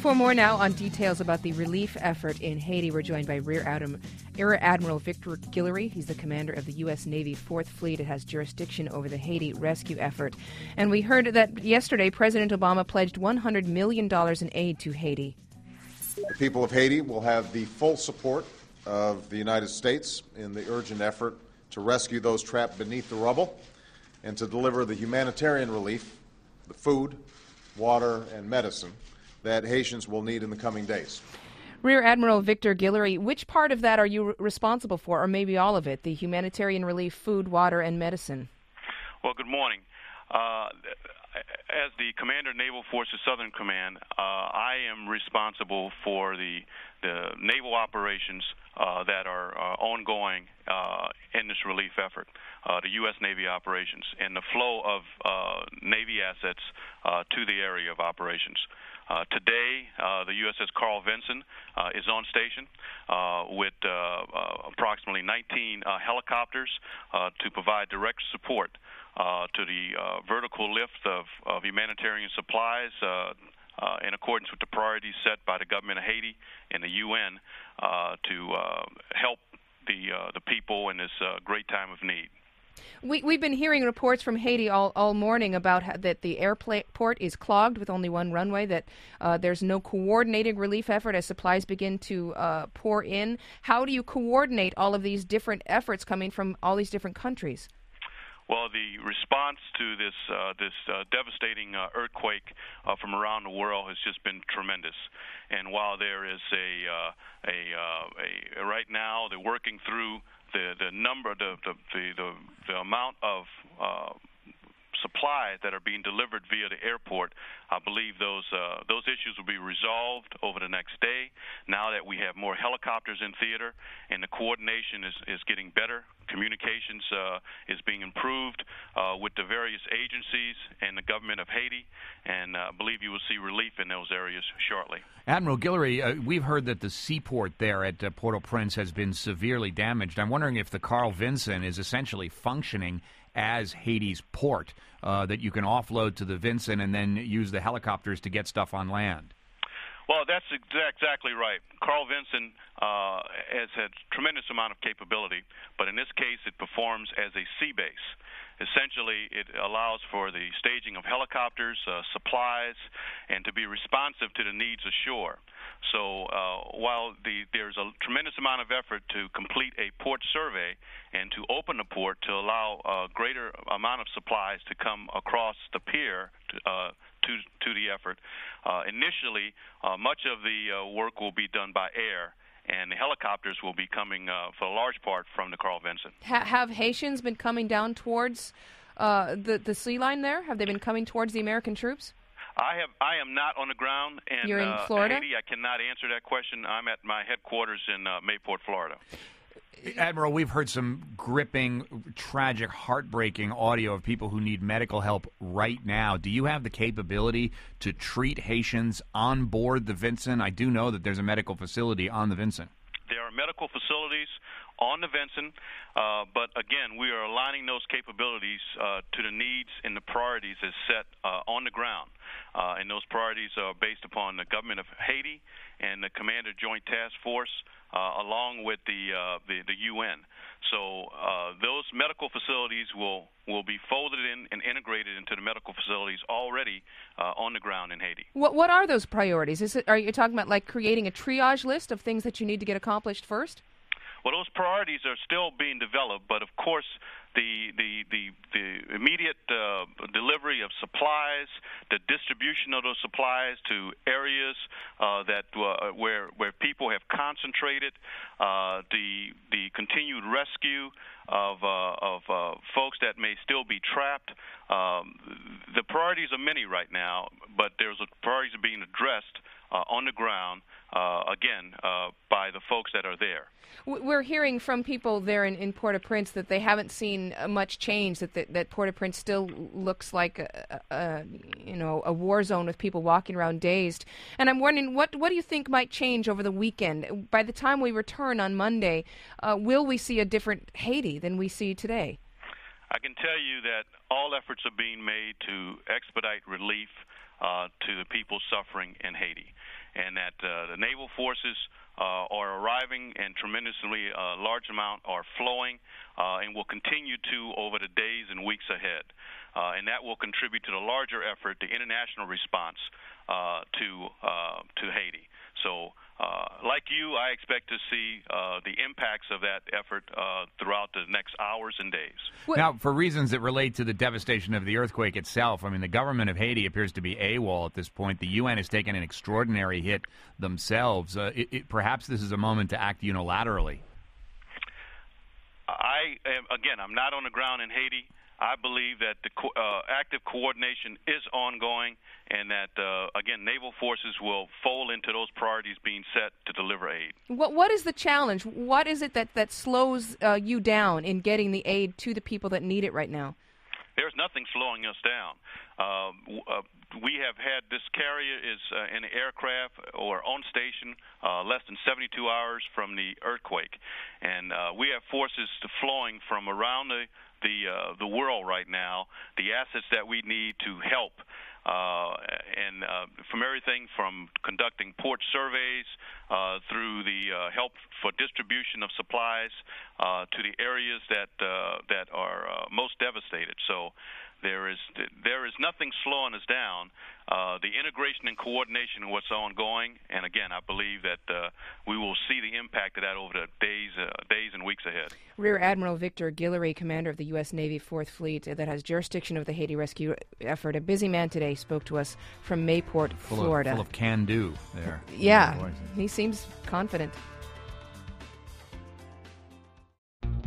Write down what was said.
For more now on details about the relief effort in Haiti, we're joined by Rear, Adam, Admiral Victor Guillory. He's the commander of the U.S. Navy Fourth Fleet. It has jurisdiction over the Haiti rescue effort. And we heard that yesterday President Obama pledged $100 million in aid to Haiti. The people of Haiti will have the full support of the United States in the urgent effort to rescue those trapped beneath the rubble and to deliver the humanitarian relief, the food, water, and medicine that Haitians will need in the coming days. Rear Admiral Victor Guillory, which part of that are you responsible for, or maybe all of it, the humanitarian relief, food, water, and medicine? Well, good morning. Uh, as the commander of Naval Forces Southern Command, uh, I am responsible for the, the naval operations uh, that are uh, ongoing uh, in this relief effort, uh, the U.S. Navy operations, and the flow of Navy assets to the area of operations. Uh, today, uh, the USS Carl Vinson uh, is on station with approximately 19 helicopters to provide direct support to the vertical lift of, of humanitarian supplies uh, in accordance with the priorities set by the government of Haiti and the UN uh, to uh, help the the people in this great time of need. We, we've been hearing reports from Haiti all, all morning about how, that the airport is clogged with only one runway, that uh, there's no coordinated relief effort as supplies begin to uh, pour in. How do you coordinate all of these different efforts coming from all these different countries? Well, the response to this uh, this uh, devastating uh, earthquake uh, from around the world has just been tremendous. And while there is a uh, a, uh, a right now they're working through the the number the the the, the, the amount of uh, supplies that are being delivered via the airport. I believe those uh, those issues will be resolved over the next day. Now that we have more helicopters in theater and the coordination is, is getting better, communications uh, is being improved uh, with the various agencies and the government of Haiti, and I believe you will see relief in those areas shortly. Admiral Guillory, uh, we've heard that the seaport there at uh, Port-au-Prince has been severely damaged. I'm wondering if the Carl Vinson is essentially functioning as Haiti's port uh, that you can offload to the Vinson and then use the helicopters to get stuff on land. Well, that's exactly right. Carl Vinson uh, has had tremendous amount of capability, but in this case, it performs as a sea base. Essentially, it allows for the staging of helicopters, uh, supplies, and to be responsive to the needs ashore. So uh, while the, there's a tremendous amount of effort to complete a port survey and to open the port to allow a greater amount of supplies to come across the pier to, uh, to, to the effort, uh, initially uh, much of the uh, work will be done by air and the helicopters will be coming uh, for a large part from the Carl Vinson. Ha- have Haitians been coming down towards uh, the the sea line there? Have they been coming towards the American troops? I have. I am not on the ground in, You're in uh, Florida? Haiti. I cannot answer that question. I'm at my headquarters in uh, Mayport, Florida. Admiral, we've heard some gripping, tragic, heartbreaking audio of people who need medical help right now. Do you have the capability to treat Haitians on board the Vinson? I do know that there's a medical facility on the Vinson. There are medical facilities on the Vinson, uh, but again, we are aligning those capabilities uh, to the needs and the priorities as set uh, on the ground. Uh, and those priorities are based upon the government of Haiti and the Commander Joint Task Force, uh, along with the, uh, the, the UN. So those medical facilities will will be folded in and integrated into the medical facilities already on the ground in Haiti. What what are those priorities? Is it are you talking about like creating a triage list of things that you need to get accomplished first? Well, those priorities are still being developed, but of course, the the the, the immediate uh, delivery of supplies, the distribution of those supplies to areas uh, that uh, where where people have concentrated, uh, the the continued rescue of uh, of uh, folks that may still be trapped. Um, the priorities are many right now, but there's a priorities are being addressed on the ground again by the folks that are there. We're hearing from people there in, in Port-au-Prince that they haven't seen uh, much change. That that, that Port-au-Prince still looks like a, a, you know a war zone with people walking around dazed. And I'm wondering what what do you think might change over the weekend? By the time we return on Monday, uh, will we see a different Haiti than we see today? I can tell you that all efforts are being made to expedite relief uh, to the people suffering in Haiti, and that uh, the naval forces uh, are arriving and tremendously uh, large amount, are flowing, and will continue to over the days and weeks ahead. And that will contribute to the larger effort, the international response to to Haiti. So, uh, like you, I expect to see uh, the impacts of that effort uh, throughout the next hours and days. Now, for reasons that relate to the devastation of the earthquake itself, I mean, the government of Haiti appears to be AWOL at this point. The UN has taken an extraordinary hit themselves. It, it, perhaps this is a moment to act unilaterally. I am, again, I'm not on the ground in Haiti. I believe that the uh, active coordination is ongoing, and that uh, again, naval forces will fold into those priorities being set to deliver aid. What What is the challenge? What is it that that slows uh, you down in getting the aid to the people that need it right now? There's nothing slowing us down. Um, uh, we have had this carrier is uh, in aircraft or on station uh, less than 72 hours from the earthquake, and uh, we have forces flowing from around the the uh, the world right now, the assets that we need to help, uh, and uh, from everything from conducting port surveys uh, through the uh, help for distribution of supplies uh, to the areas that uh, that are most devastated. So there is there is nothing slowing us down. Uh, the integration and coordination of what's ongoing, and again, I believe that uh, we will see the impact of that over the days uh, days and weeks ahead. Rear Admiral Victor Guillory, commander of the U.S. Navy Fourth Fleet, that has jurisdiction of the Haiti rescue effort, a busy man today, spoke to us from Mayport, full Florida. Of, full of can do there. Yeah, he seems confident.